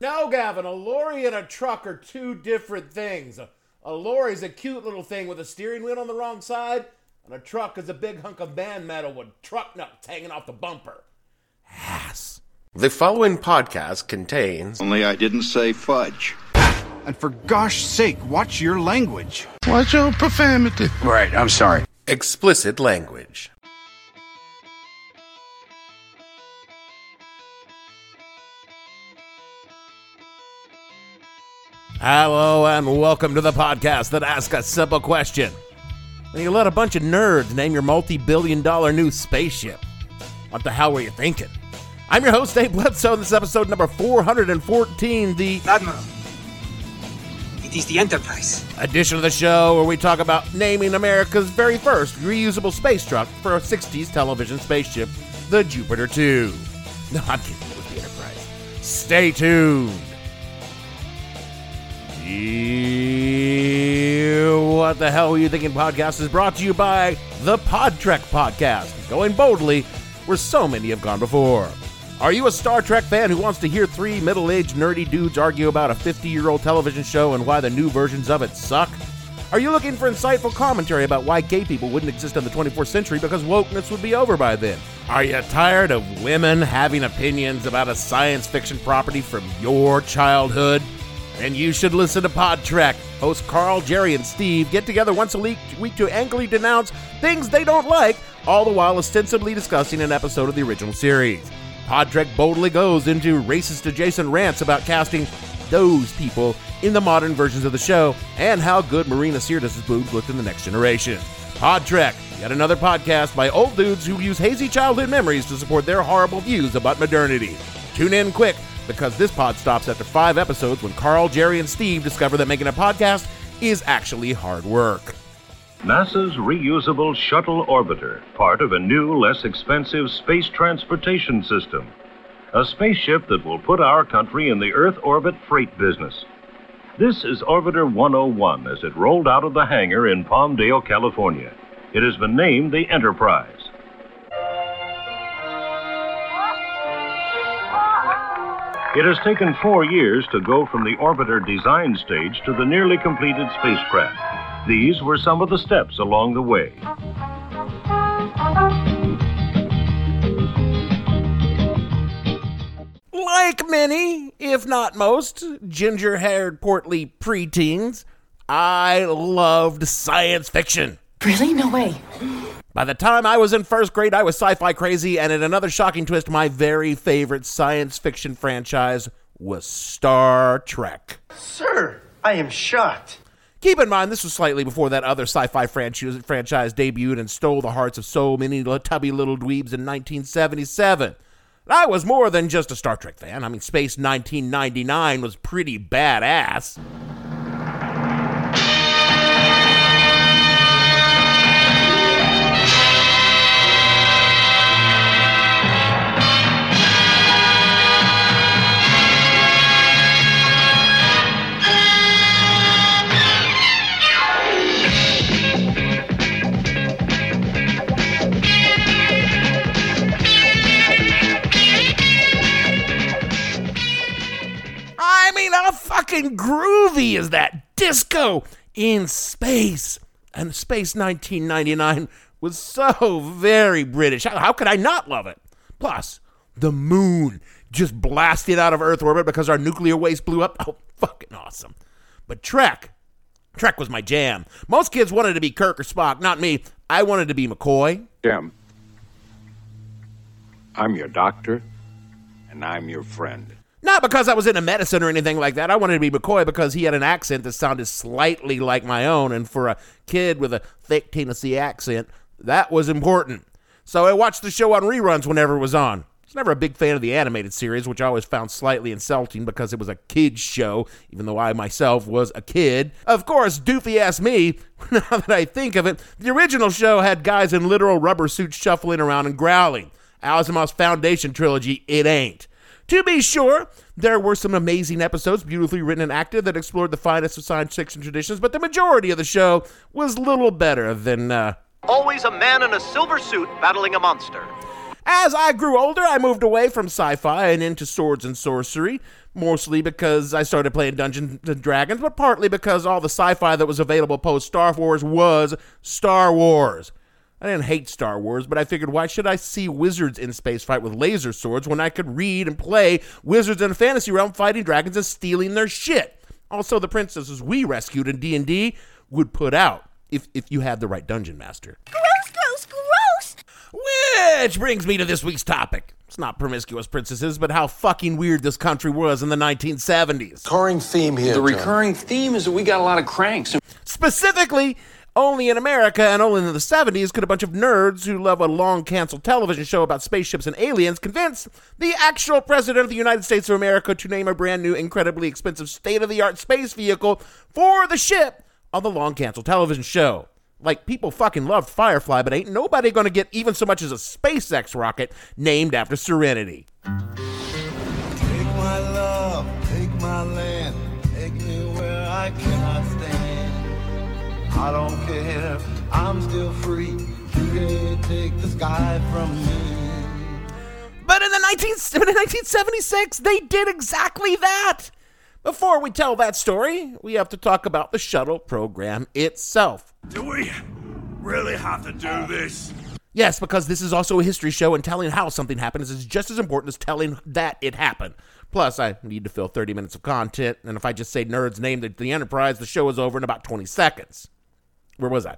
No, Gavin, a lorry and a truck are two different things. A, a lorry's a cute little thing with a steering wheel on the wrong side, and a truck is a big hunk of band metal with truck nuts hanging off the bumper. Ass. The following podcast contains Only I didn't say fudge. And for gosh sake, watch your language. Watch your profanity. Right, I'm sorry. explicit language. Hello, and welcome to the podcast that asks a simple question. And you let a bunch of nerds name your multi billion dollar new spaceship. What the hell were you thinking? I'm your host, Dave Bledsoe, and this is episode number 414, the Admiral, it is the Enterprise. edition of the show where we talk about naming America's very first reusable space truck for a 60s television spaceship, the Jupiter 2. No, I'm kidding, it was the Enterprise. Stay tuned. What the hell were you thinking? Podcast is brought to you by the Pod Trek Podcast, going boldly where so many have gone before. Are you a Star Trek fan who wants to hear three middle aged nerdy dudes argue about a 50 year old television show and why the new versions of it suck? Are you looking for insightful commentary about why gay people wouldn't exist in the 24th century because wokeness would be over by then? Are you tired of women having opinions about a science fiction property from your childhood? And you should listen to Podtrek. Hosts Carl, Jerry, and Steve get together once a week, week to angrily denounce things they don't like, all the while ostensibly discussing an episode of the original series. Podtrek boldly goes into racist adjacent rants about casting those people in the modern versions of the show and how good Marina Sirtis' boobs looked in the next generation. Podtrek, yet another podcast by old dudes who use hazy childhood memories to support their horrible views about modernity. Tune in quick because this pod stops after five episodes when Carl, Jerry, and Steve discover that making a podcast is actually hard work. NASA's reusable shuttle orbiter, part of a new, less expensive space transportation system. A spaceship that will put our country in the Earth orbit freight business. This is Orbiter 101 as it rolled out of the hangar in Palmdale, California. It has been named the Enterprise. It has taken four years to go from the orbiter design stage to the nearly completed spacecraft. These were some of the steps along the way. Like many, if not most, ginger haired, portly preteens, I loved science fiction. Really? No way. By the time I was in first grade, I was sci fi crazy, and in another shocking twist, my very favorite science fiction franchise was Star Trek. Sir, I am shocked. Keep in mind, this was slightly before that other sci fi franchise, franchise debuted and stole the hearts of so many tubby little dweebs in 1977. I was more than just a Star Trek fan. I mean, Space 1999 was pretty badass. Groovy is that disco in space? And Space 1999 was so very British. How, how could I not love it? Plus, the moon just blasted out of Earth orbit because our nuclear waste blew up. Oh, fucking awesome. But Trek, Trek was my jam. Most kids wanted to be Kirk or Spock, not me. I wanted to be McCoy. Jim, I'm your doctor, and I'm your friend. Not because I was into medicine or anything like that. I wanted to be McCoy because he had an accent that sounded slightly like my own, and for a kid with a thick Tennessee accent, that was important. So I watched the show on reruns whenever it was on. was never a big fan of the animated series, which I always found slightly insulting because it was a kid's show, even though I myself was a kid. Of course, doofy ass me, now that I think of it, the original show had guys in literal rubber suits shuffling around and growling. Asimov's Foundation trilogy, it ain't. To be sure, there were some amazing episodes, beautifully written and acted, that explored the finest of science fiction traditions, but the majority of the show was little better than, uh, Always a man in a silver suit battling a monster. As I grew older, I moved away from sci fi and into swords and sorcery, mostly because I started playing Dungeons and Dragons, but partly because all the sci fi that was available post Star Wars was Star Wars. I didn't hate Star Wars, but I figured why should I see wizards in space fight with laser swords when I could read and play wizards in a fantasy realm fighting dragons and stealing their shit? Also, the princesses we rescued in D&D would put out if, if you had the right dungeon master. Gross, gross, gross! Which brings me to this week's topic. It's not promiscuous princesses, but how fucking weird this country was in the 1970s. Recurring theme here. The recurring theme is that we got a lot of cranks. Specifically, only in America and only in the 70s could a bunch of nerds who love a long canceled television show about spaceships and aliens convince the actual president of the United States of America to name a brand new, incredibly expensive, state of the art space vehicle for the ship on the long canceled television show. Like, people fucking loved Firefly, but ain't nobody gonna get even so much as a SpaceX rocket named after Serenity. Take my love, take my land, take me where I cannot. I don't care, I'm still free. You can't take the sky from me. But in the 19, in 1976, they did exactly that. Before we tell that story, we have to talk about the shuttle program itself. Do we really have to do this? Yes, because this is also a history show, and telling how something happened is just as important as telling that it happened. Plus, I need to fill 30 minutes of content, and if I just say Nerd's name, the, the Enterprise, the show is over in about 20 seconds. Where was I?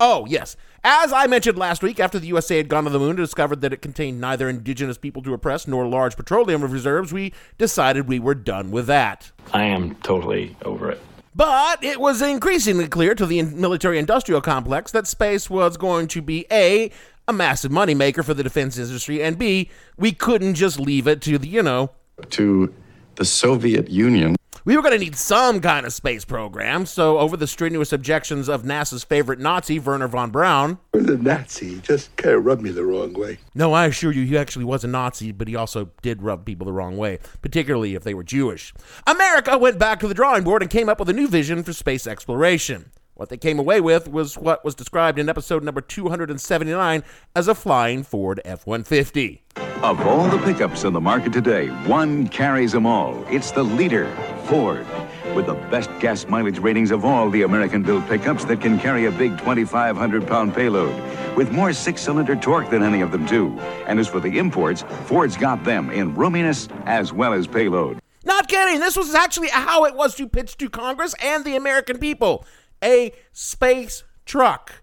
Oh, yes. As I mentioned last week, after the USA had gone to the moon and discovered that it contained neither indigenous people to oppress nor large petroleum reserves, we decided we were done with that. I am totally over it. But it was increasingly clear to the military industrial complex that space was going to be A, a massive moneymaker for the defense industry, and B, we couldn't just leave it to the, you know, to the Soviet Union. We were going to need some kind of space program, so over the strenuous objections of NASA's favorite Nazi, Wernher von Braun. The Nazi just kind of rubbed me the wrong way. No, I assure you, he actually was a Nazi, but he also did rub people the wrong way, particularly if they were Jewish. America went back to the drawing board and came up with a new vision for space exploration. What they came away with was what was described in episode number 279 as a flying Ford F 150. Of all the pickups in the market today, one carries them all. It's the leader, Ford. With the best gas mileage ratings of all the American built pickups that can carry a big 2,500 pound payload. With more six cylinder torque than any of them, too. And as for the imports, Ford's got them in roominess as well as payload. Not kidding, this was actually how it was to pitch to Congress and the American people a space truck.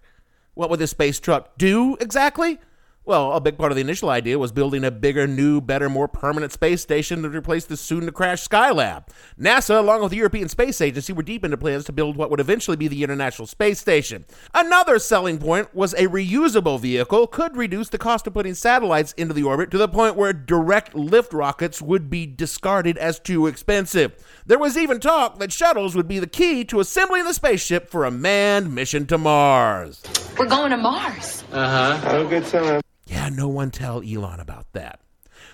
What would this space truck do exactly? Well, a big part of the initial idea was building a bigger, new, better, more permanent space station to replace the soon to crash Skylab. NASA, along with the European Space Agency, were deep into plans to build what would eventually be the International Space Station. Another selling point was a reusable vehicle could reduce the cost of putting satellites into the orbit to the point where direct lift rockets would be discarded as too expensive. There was even talk that shuttles would be the key to assembling the spaceship for a manned mission to Mars. We're going to Mars. Uh huh. Have a good time. Yeah, no one tell Elon about that.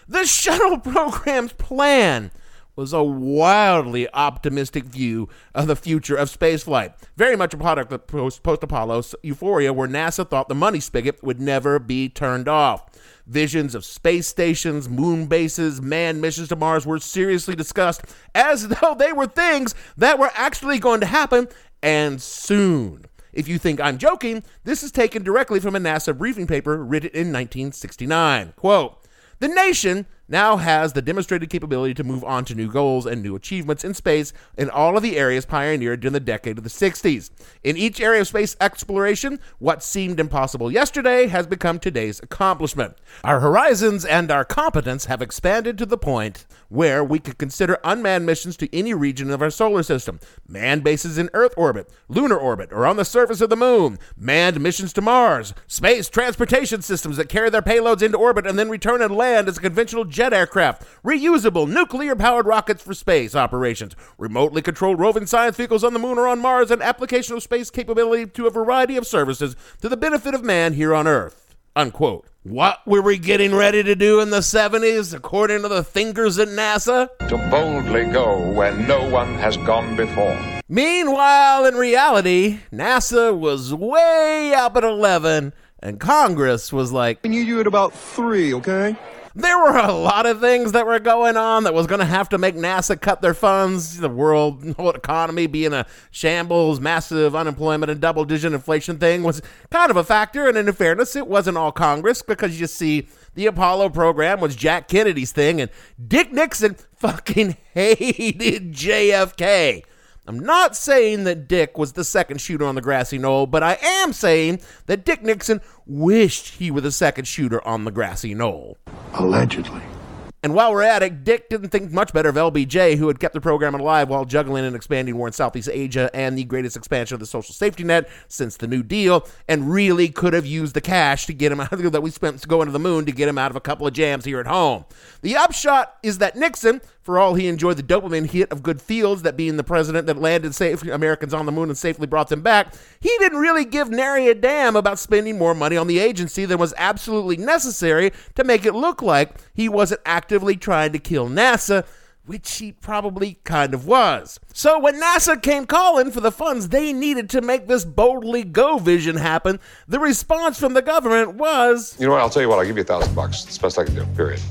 The shuttle program's plan was a wildly optimistic view of the future of spaceflight. Very much a product of post Apollo euphoria, where NASA thought the money spigot would never be turned off. Visions of space stations, moon bases, manned missions to Mars were seriously discussed as though they were things that were actually going to happen and soon. If you think I'm joking, this is taken directly from a NASA briefing paper written in 1969. Quote, the nation, now has the demonstrated capability to move on to new goals and new achievements in space in all of the areas pioneered during the decade of the 60s. In each area of space exploration, what seemed impossible yesterday has become today's accomplishment. Our horizons and our competence have expanded to the point where we could consider unmanned missions to any region of our solar system, manned bases in Earth orbit, lunar orbit, or on the surface of the moon, manned missions to Mars, space transportation systems that carry their payloads into orbit and then return and land as a conventional jet aircraft, reusable nuclear powered rockets for space operations, remotely controlled roving science vehicles on the moon or on Mars, and application of space capability to a variety of services to the benefit of man here on Earth. Unquote. What were we getting ready to do in the 70s, according to the thinkers at NASA? To boldly go where no one has gone before. Meanwhile, in reality, NASA was way up at 11, and Congress was like, Can you do it about three, okay? There were a lot of things that were going on that was going to have to make NASA cut their funds. The world economy being a shambles, massive unemployment, and double digit inflation thing was kind of a factor. And in fairness, it wasn't all Congress because you see, the Apollo program was Jack Kennedy's thing, and Dick Nixon fucking hated JFK. I'm not saying that Dick was the second shooter on the grassy knoll, but I am saying that Dick Nixon wished he were the second shooter on the grassy knoll. Allegedly. And while we're at it, Dick didn't think much better of LBJ, who had kept the program alive while juggling an expanding war in Southeast Asia and the greatest expansion of the social safety net since the New Deal, and really could have used the cash to get him out of that we spent going to the moon to get him out of a couple of jams here at home. The upshot is that Nixon, for all he enjoyed the dopamine hit of good fields, that being the president that landed safe Americans on the moon and safely brought them back, he didn't really give nary a damn about spending more money on the agency than was absolutely necessary to make it look like he wasn't actively trying to kill NASA, which he probably kind of was. So when NASA came calling for the funds they needed to make this boldly go vision happen, the response from the government was You know what? I'll tell you what. I'll give you a thousand bucks. It's the best I can do. Period.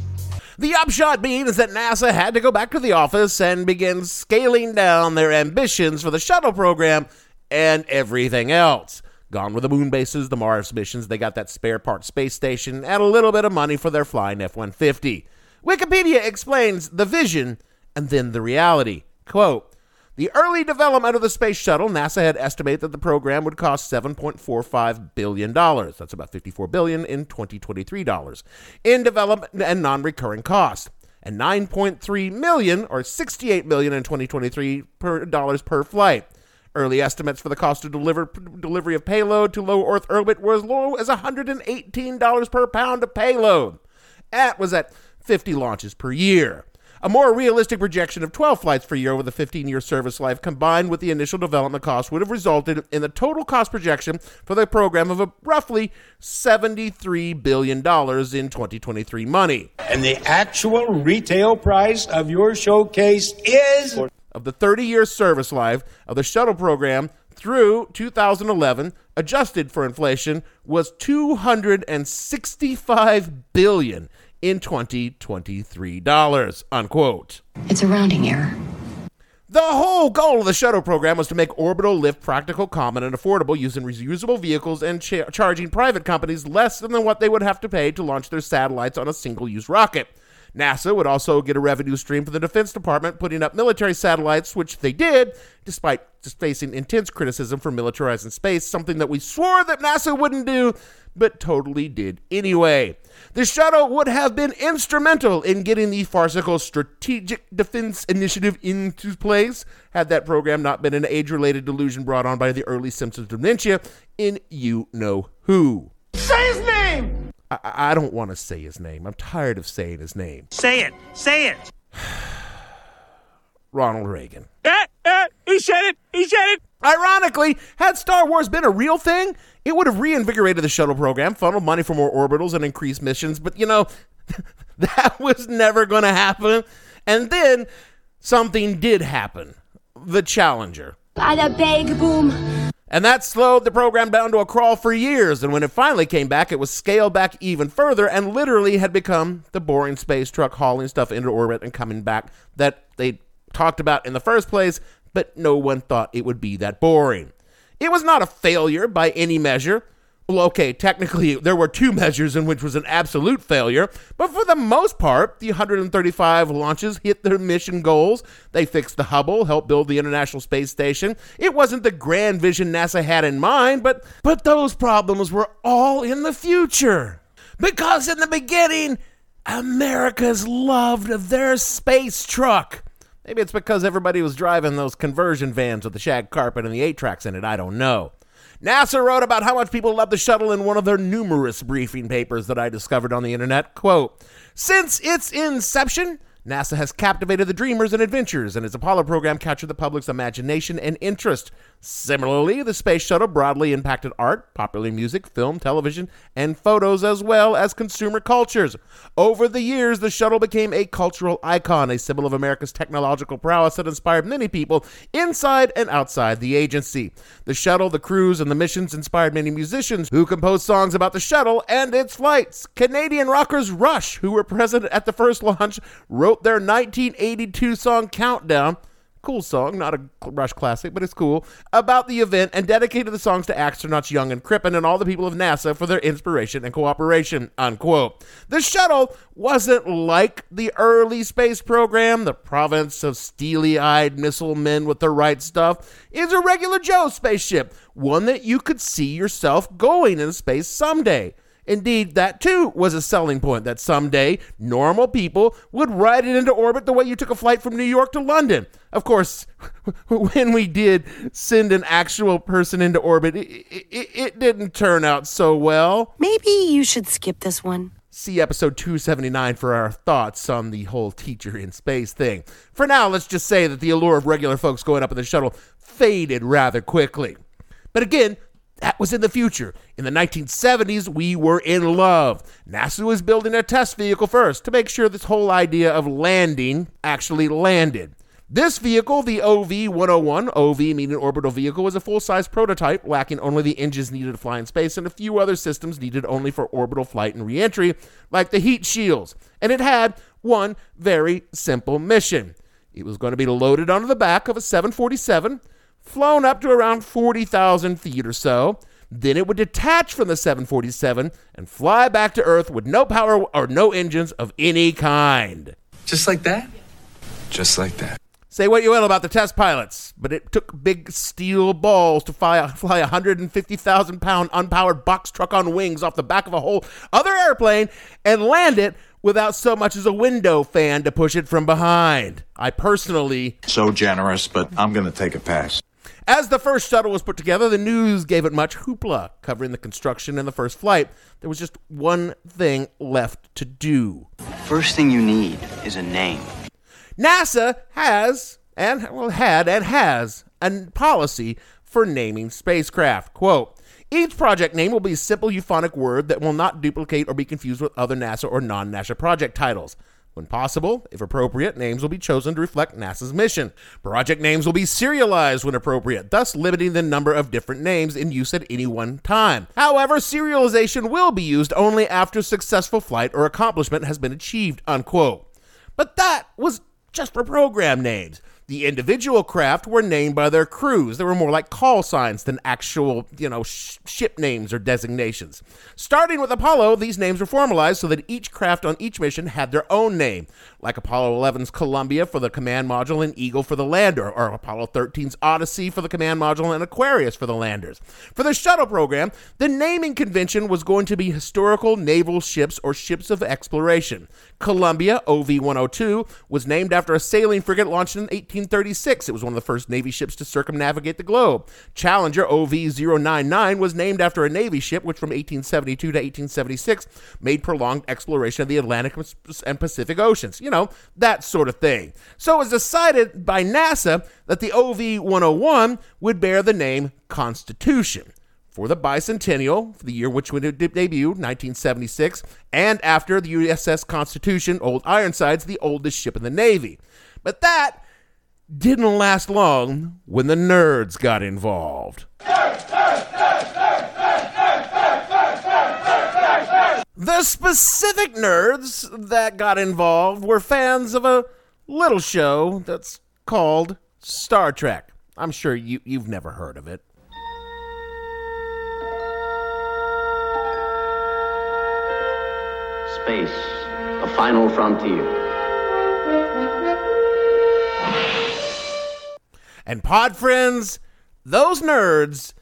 The upshot being is that NASA had to go back to the office and begin scaling down their ambitions for the shuttle program and everything else. Gone were the moon bases, the Mars missions, they got that spare part space station, and a little bit of money for their flying F 150. Wikipedia explains the vision and then the reality. Quote, the early development of the space shuttle, NASA had estimated that the program would cost 7.45 billion dollars. That's about 54 billion in 2023 dollars in development and non-recurring costs, and 9.3 million or 68 million in 2023 per dollars per flight. Early estimates for the cost of deliver, delivery of payload to low Earth orbit were as low as $118 per pound of payload. That was at 50 launches per year. A more realistic projection of 12 flights per year over the 15 year service life, combined with the initial development cost, would have resulted in the total cost projection for the program of a roughly $73 billion in 2023 money. And the actual retail price of your showcase is. Of the 30 year service life of the shuttle program through 2011, adjusted for inflation, was 265 billion in 2023 dollars unquote it's a rounding error the whole goal of the shuttle program was to make orbital lift practical, common, and affordable using reusable vehicles and cha- charging private companies less than what they would have to pay to launch their satellites on a single use rocket. NASA would also get a revenue stream from the Defense Department putting up military satellites, which they did, despite just facing intense criticism for militarizing space, something that we swore that NASA wouldn't do, but totally did anyway. The shadow would have been instrumental in getting the farcical Strategic Defense Initiative into place had that program not been an age related delusion brought on by the early symptoms of dementia in You Know Who. Say his name! I, I don't want to say his name. I'm tired of saying his name. Say it! Say it! Ronald Reagan. He said it! He said it! Ironically, had Star Wars been a real thing, it would have reinvigorated the shuttle program, funneled money for more orbitals, and increased missions. But you know, that was never going to happen. And then something did happen the Challenger. Bada big boom. And that slowed the program down to a crawl for years. And when it finally came back, it was scaled back even further and literally had become the boring space truck hauling stuff into orbit and coming back that they talked about in the first place, but no one thought it would be that boring. It was not a failure by any measure. Well, okay, technically, there were two measures in which was an absolute failure, but for the most part, the 135 launches hit their mission goals. They fixed the Hubble, helped build the International Space Station. It wasn't the grand vision NASA had in mind, but but those problems were all in the future. Because in the beginning, Americans loved their space truck. Maybe it's because everybody was driving those conversion vans with the shag carpet and the eight tracks in it. I don't know. NASA wrote about how much people love the shuttle in one of their numerous briefing papers that I discovered on the internet. Quote Since its inception, NASA has captivated the dreamers and adventurers, and its Apollo program captured the public's imagination and interest. Similarly, the space shuttle broadly impacted art, popular music, film, television, and photos, as well as consumer cultures. Over the years, the shuttle became a cultural icon, a symbol of America's technological prowess that inspired many people inside and outside the agency. The shuttle, the crews, and the missions inspired many musicians who composed songs about the shuttle and its flights. Canadian rockers Rush, who were present at the first launch, wrote their 1982 song Countdown cool song, not a Rush classic, but it's cool, about the event and dedicated the songs to astronauts Young and Crippen and all the people of NASA for their inspiration and cooperation, unquote. The shuttle wasn't like the early space program, the province of steely-eyed missile men with the right stuff. It's a regular Joe spaceship, one that you could see yourself going in space someday. Indeed, that too was a selling point that someday normal people would ride it into orbit the way you took a flight from New York to London. Of course, when we did send an actual person into orbit, it, it, it, didn't turn out so well. Maybe you should skip this one. See episode 279 for our thoughts on the whole teacher in space thing. For now, let's just say that the allure of regular folks going up in the shuttle faded rather quickly. But again, that was in the future. In the 1970s, we were in love. NASA was building a test vehicle first to make sure this whole idea of landing actually landed. This vehicle, the OV 101, OV meaning orbital vehicle, was a full size prototype lacking only the engines needed to fly in space and a few other systems needed only for orbital flight and re entry, like the heat shields. And it had one very simple mission it was going to be loaded onto the back of a 747 flown up to around 40,000 feet or so. Then it would detach from the 747 and fly back to Earth with no power or no engines of any kind. Just like that? Just like that. Say what you will about the test pilots, but it took big steel balls to fly, fly a 150,000 pound unpowered box truck on wings off the back of a whole other airplane and land it without so much as a window fan to push it from behind. I personally. So generous, but I'm going to take a pass. As the first shuttle was put together, the news gave it much hoopla, covering the construction and the first flight. There was just one thing left to do. First thing you need is a name. NASA has, and well, had and has, a policy for naming spacecraft. Quote, each project name will be a simple euphonic word that will not duplicate or be confused with other NASA or non NASA project titles. When possible, if appropriate, names will be chosen to reflect NASA's mission. Project names will be serialized when appropriate, thus limiting the number of different names in use at any one time. However, serialization will be used only after successful flight or accomplishment has been achieved, unquote. But that was just for program names. The individual craft were named by their crews. They were more like call signs than actual, you know, sh- ship names or designations. Starting with Apollo, these names were formalized so that each craft on each mission had their own name, like Apollo 11's Columbia for the command module and Eagle for the lander, or Apollo 13's Odyssey for the command module and Aquarius for the landers. For the shuttle program, the naming convention was going to be historical naval ships or ships of exploration. Columbia, OV 102, was named after a sailing frigate launched in 18. 1836. It was one of the first Navy ships to circumnavigate the globe. Challenger OV 099 was named after a Navy ship which from 1872 to 1876 made prolonged exploration of the Atlantic and Pacific Oceans. You know, that sort of thing. So it was decided by NASA that the OV 101 would bear the name Constitution for the bicentennial, for the year which would debut, 1976, and after the USS Constitution, Old Ironsides, the oldest ship in the Navy. But that didn't last long when the nerds got involved. The specific nerds that got involved were fans of a little show that's called Star Trek. I'm sure you, you've never heard of it. Space, the final frontier. And pod friends, those nerds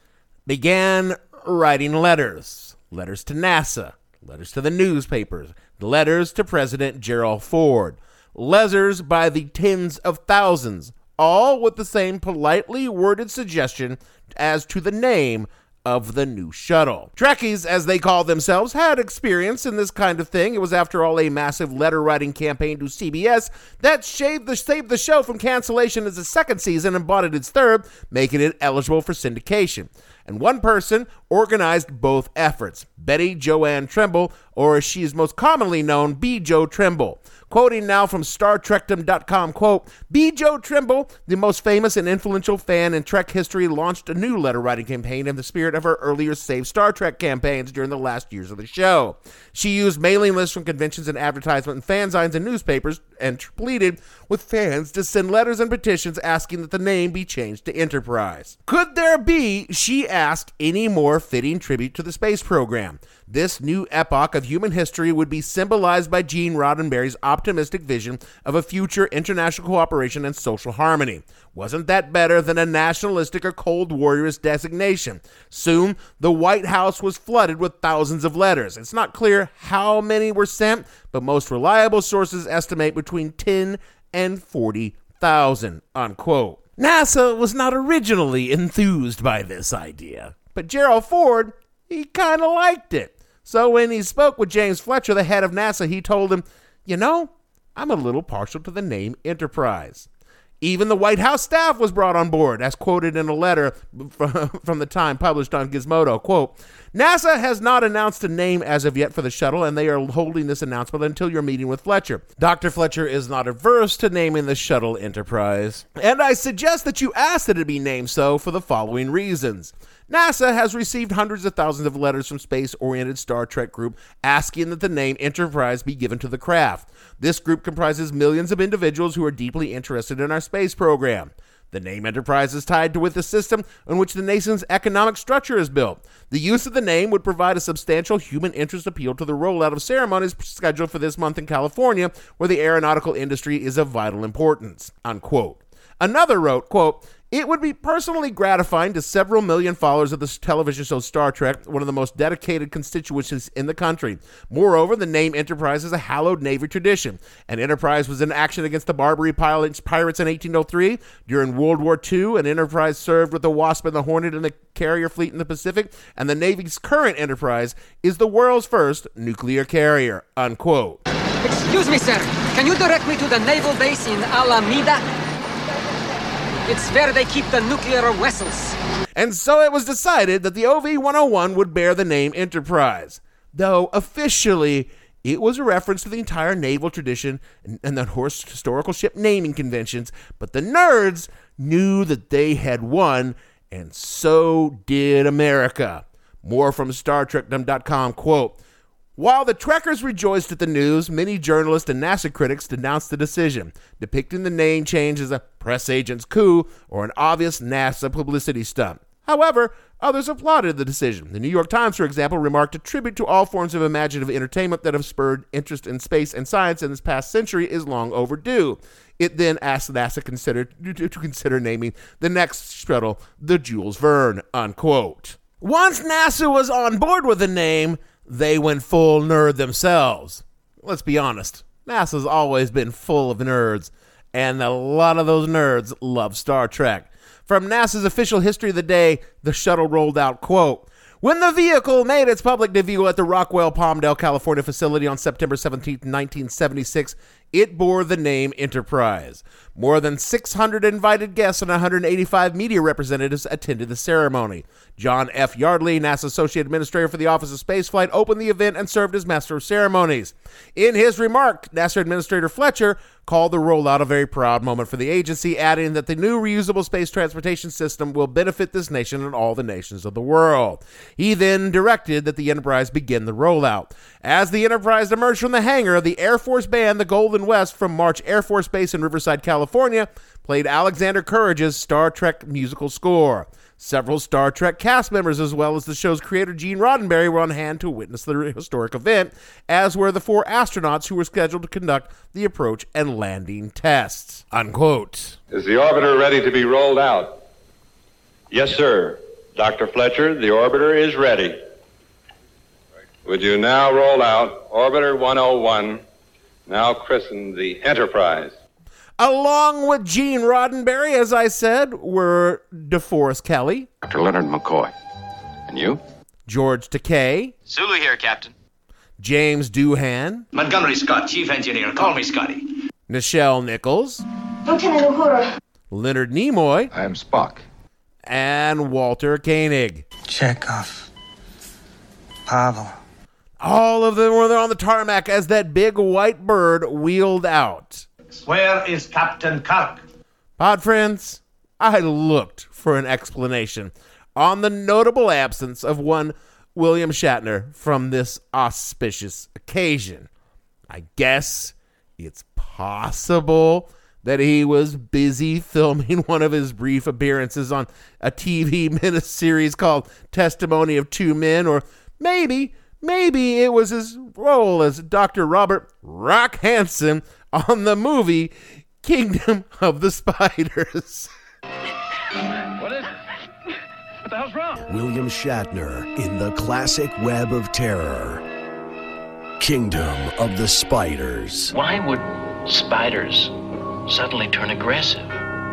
began writing letters. Letters to NASA, letters to the newspapers, letters to President Gerald Ford, letters by the tens of thousands, all with the same politely worded suggestion as to the name of the new shuttle. Trekkies, as they call themselves, had experience in this kind of thing. It was, after all, a massive letter writing campaign to CBS that shaved the, saved the show from cancellation as a second season and bought it its third, making it eligible for syndication. And one person organized both efforts Betty Joanne Trimble, or as she is most commonly known, Bjo Trimble. Quoting now from StarTrekdom.com, quote, Bjo Trimble, the most famous and influential fan in Trek history, launched a new letter writing campaign in the spirit of her earlier Save Star Trek campaigns during the last years of the show. She used mailing lists from conventions and advertisement and fanzines and newspapers and pleaded with fans to send letters and petitions asking that the name be changed to Enterprise. Could there be, she asked, any more fitting tribute to the space program? This new epoch of human history would be symbolized by Gene Roddenberry's optimistic vision of a future international cooperation and social harmony. Wasn't that better than a nationalistic or Cold Warriorist designation? Soon, the White House was flooded with thousands of letters. It's not clear how many were sent, but most reliable sources estimate between 10 and 40,000, unquote. NASA was not originally enthused by this idea, but Gerald Ford, he kind of liked it. So when he spoke with James Fletcher, the head of NASA, he told him, You know, I'm a little partial to the name Enterprise. Even the White House staff was brought on board, as quoted in a letter from the time published on Gizmodo. Quote, NASA has not announced a name as of yet for the shuttle, and they are holding this announcement until your meeting with Fletcher. Dr. Fletcher is not averse to naming the shuttle Enterprise, and I suggest that you ask that it be named so for the following reasons. NASA has received hundreds of thousands of letters from space oriented Star Trek group asking that the name Enterprise be given to the craft. This group comprises millions of individuals who are deeply interested in our space program. The name Enterprise is tied to with the system on which the nation's economic structure is built. The use of the name would provide a substantial human interest appeal to the rollout of ceremonies scheduled for this month in California, where the aeronautical industry is of vital importance. Unquote. Another wrote, quote, it would be personally gratifying to several million followers of the television show Star Trek, one of the most dedicated constituencies in the country. Moreover, the name Enterprise is a hallowed Navy tradition. And Enterprise was in action against the Barbary pirates in 1803. During World War II, an Enterprise served with the Wasp and the Hornet in the carrier fleet in the Pacific. And the Navy's current Enterprise is the world's first nuclear carrier. Unquote. Excuse me, sir. Can you direct me to the naval base in Alameda? It's where they keep the nuclear vessels. And so it was decided that the OV 101 would bear the name Enterprise, though officially it was a reference to the entire naval tradition and, the horse historical ship naming conventions, but the nerds knew that they had won, and so did America. More from StarTrekdom.com quote, while the Trekkers rejoiced at the news, many journalists and NASA critics denounced the decision, depicting the name change as a press agent's coup or an obvious NASA publicity stunt. However, others applauded the decision. The New York Times, for example, remarked a tribute to all forms of imaginative entertainment that have spurred interest in space and science in this past century is long overdue. It then asked NASA consider, to consider naming the next shuttle the Jules Verne. Unquote. Once NASA was on board with the name, they went full nerd themselves. Let's be honest, NASA's always been full of nerds, and a lot of those nerds love Star Trek. From NASA's official history of the day, the shuttle rolled out, quote, when the vehicle made its public debut at the Rockwell Palmdale, California facility on September 17, 1976, it bore the name Enterprise. More than 600 invited guests and 185 media representatives attended the ceremony. John F. Yardley, NASA Associate Administrator for the Office of Spaceflight, opened the event and served as Master of Ceremonies. In his remark, NASA Administrator Fletcher called the rollout a very proud moment for the agency, adding that the new reusable space transportation system will benefit this nation and all the nations of the world. He then directed that the Enterprise begin the rollout. As the Enterprise emerged from the hangar, the Air Force Band, the Golden West from March Air Force Base in Riverside, California, played Alexander Courage's Star Trek musical score. Several Star Trek cast members, as well as the show's creator Gene Roddenberry, were on hand to witness the historic event, as were the four astronauts who were scheduled to conduct the approach and landing tests. Unquote. Is the orbiter ready to be rolled out? Yes, sir. Dr. Fletcher, the orbiter is ready. Would you now roll out Orbiter 101, now christened the Enterprise? Along with Gene Roddenberry, as I said, were DeForest Kelley, Dr. Leonard McCoy. And you? George Takei, Sulu here, Captain. James Doohan, Montgomery Scott, Chief Engineer. Call me Scotty. Nichelle Nichols, Lieutenant Uhura. Leonard Nimoy, I am Spock. and Walter Koenig. Chekov. Pavel. All of them were there on the tarmac as that big white bird wheeled out. Where is Captain Kirk? Pod friends, I looked for an explanation on the notable absence of one William Shatner from this auspicious occasion. I guess it's possible that he was busy filming one of his brief appearances on a TV miniseries called Testimony of Two Men, or maybe, maybe it was his role as Dr. Robert Rack Hansen on the movie Kingdom of the Spiders. What is it? What the hell's wrong? William Shatner in the classic Web of Terror. Kingdom of the Spiders. Why would spiders suddenly turn aggressive?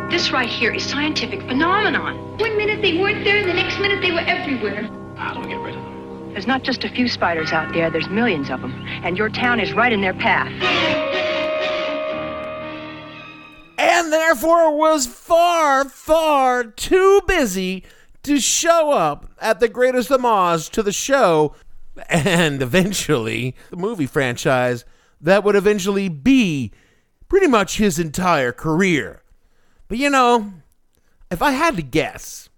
This right here is scientific phenomenon. One minute they weren't there, and the next minute they were everywhere. How do we get rid of them? There's not just a few spiders out there, there's millions of them. And your town is right in their path. Therefore was far, far too busy to show up at the greatest homage to the show and eventually the movie franchise that would eventually be pretty much his entire career. But you know, if I had to guess,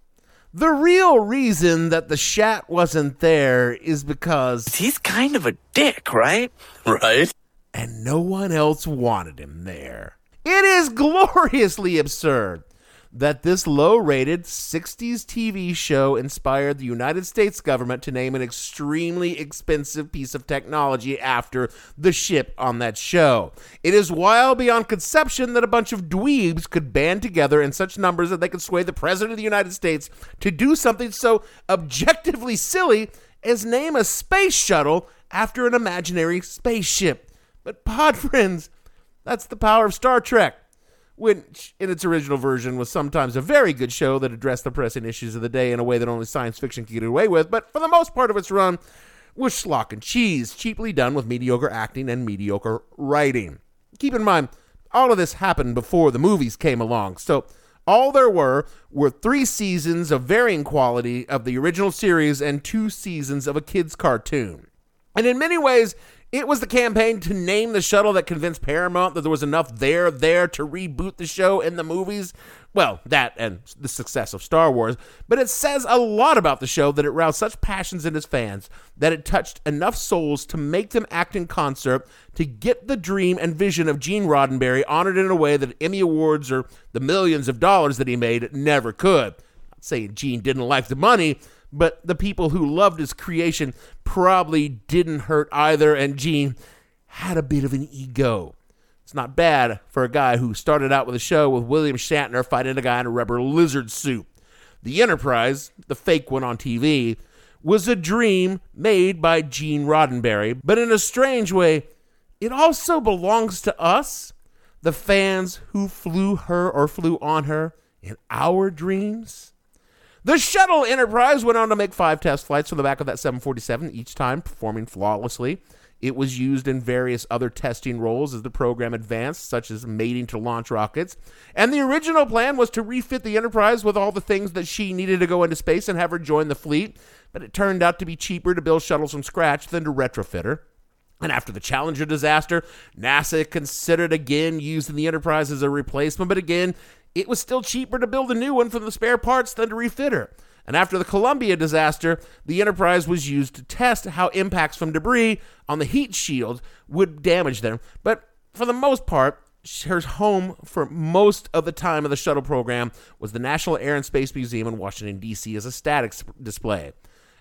the real reason that the Shat wasn't there is because He's kind of a dick, right? Right? and no one else wanted him there. It is gloriously absurd that this low rated 60s TV show inspired the United States government to name an extremely expensive piece of technology after the ship on that show. It is wild beyond conception that a bunch of dweebs could band together in such numbers that they could sway the President of the United States to do something so objectively silly as name a space shuttle after an imaginary spaceship. But, pod friends, that's the power of Star Trek, which, in its original version, was sometimes a very good show that addressed the pressing issues of the day in a way that only science fiction could get away with, but for the most part of its run, was schlock and cheese, cheaply done with mediocre acting and mediocre writing. Keep in mind, all of this happened before the movies came along, so all there were were three seasons of varying quality of the original series and two seasons of a kid's cartoon. And in many ways, it was the campaign to name the shuttle that convinced Paramount that there was enough there there to reboot the show in the movies. Well, that and the success of Star Wars, but it says a lot about the show that it roused such passions in its fans that it touched enough souls to make them act in concert to get the dream and vision of Gene Roddenberry honored in a way that Emmy Awards or the millions of dollars that he made never could. Not saying Gene didn't like the money, but the people who loved his creation probably didn't hurt either, and Gene had a bit of an ego. It's not bad for a guy who started out with a show with William Shatner fighting a guy in a rubber lizard suit. The Enterprise, the fake one on TV, was a dream made by Gene Roddenberry, but in a strange way, it also belongs to us, the fans who flew her or flew on her in our dreams. The shuttle Enterprise went on to make five test flights from the back of that 747, each time performing flawlessly. It was used in various other testing roles as the program advanced, such as mating to launch rockets. And the original plan was to refit the Enterprise with all the things that she needed to go into space and have her join the fleet. But it turned out to be cheaper to build shuttles from scratch than to retrofit her. And after the Challenger disaster, NASA considered again using the Enterprise as a replacement, but again, it was still cheaper to build a new one from the spare parts than to refit her. And after the Columbia disaster, the Enterprise was used to test how impacts from debris on the heat shield would damage them. But for the most part, her home for most of the time of the shuttle program was the National Air and Space Museum in Washington, D.C., as a static display.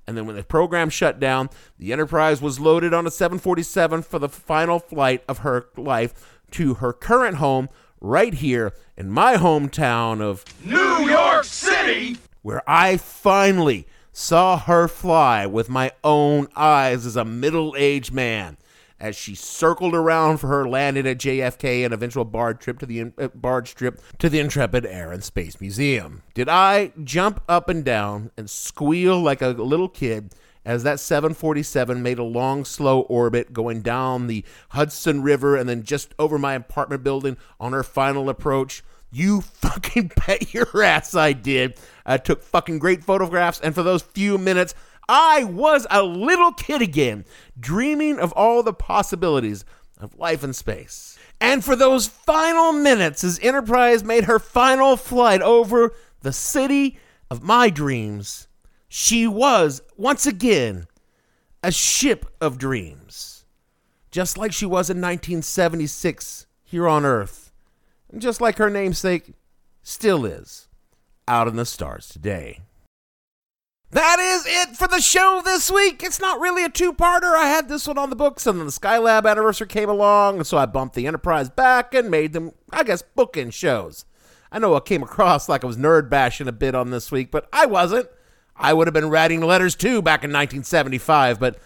And then when the program shut down, the Enterprise was loaded on a 747 for the final flight of her life to her current home right here in my hometown of New York City, where I finally saw her fly with my own eyes as a middle aged man as she circled around for her landing at JFK and eventual barge trip to the uh, barge trip to the Intrepid Air and Space Museum. Did I jump up and down and squeal like a little kid as that 747 made a long slow orbit going down the Hudson River and then just over my apartment building on her final approach? You fucking bet your ass I did. I took fucking great photographs and for those few minutes I was a little kid again, dreaming of all the possibilities of life in space. And for those final minutes, as Enterprise made her final flight over the city of my dreams, she was once again a ship of dreams, just like she was in 1976 here on Earth, and just like her namesake still is out in the stars today. That is it for the show this week. It's not really a two-parter. I had this one on the books, and then the Skylab anniversary came along, and so I bumped the Enterprise back and made them, I guess, bookend shows. I know I came across like I was nerd bashing a bit on this week, but I wasn't. I would have been writing letters too back in 1975, but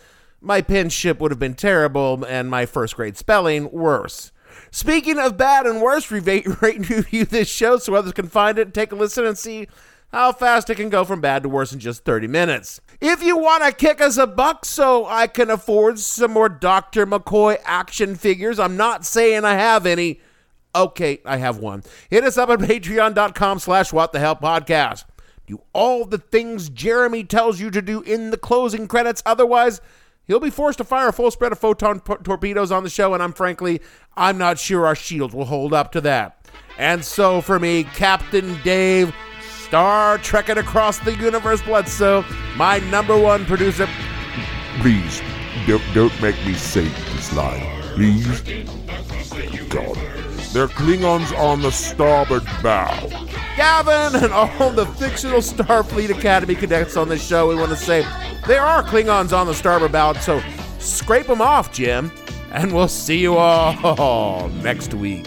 my penmanship would have been terrible, and my first grade spelling worse. Speaking of bad and worse, rate and review this show so others can find it, and take a listen, and see how fast it can go from bad to worse in just 30 minutes. If you want to kick us a buck so I can afford some more Dr. McCoy action figures, I'm not saying I have any. Okay, I have one. Hit us up at patreon.com slash what the hell podcast. Do all the things Jeremy tells you to do in the closing credits. Otherwise, he'll be forced to fire a full spread of photon p- torpedoes on the show, and I'm frankly, I'm not sure our shields will hold up to that. And so for me, Captain Dave Star trekking across the universe, Bledsoe, my number one producer. Please, don't, don't make me say this line. Please. God. There are Klingons on the starboard bow. Gavin and all the fictional Starfleet Academy cadets on this show, we want to say there are Klingons on the starboard bow, so scrape them off, Jim. And we'll see you all next week.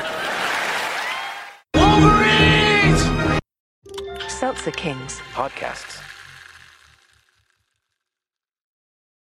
Seltzer Kings. Podcasts.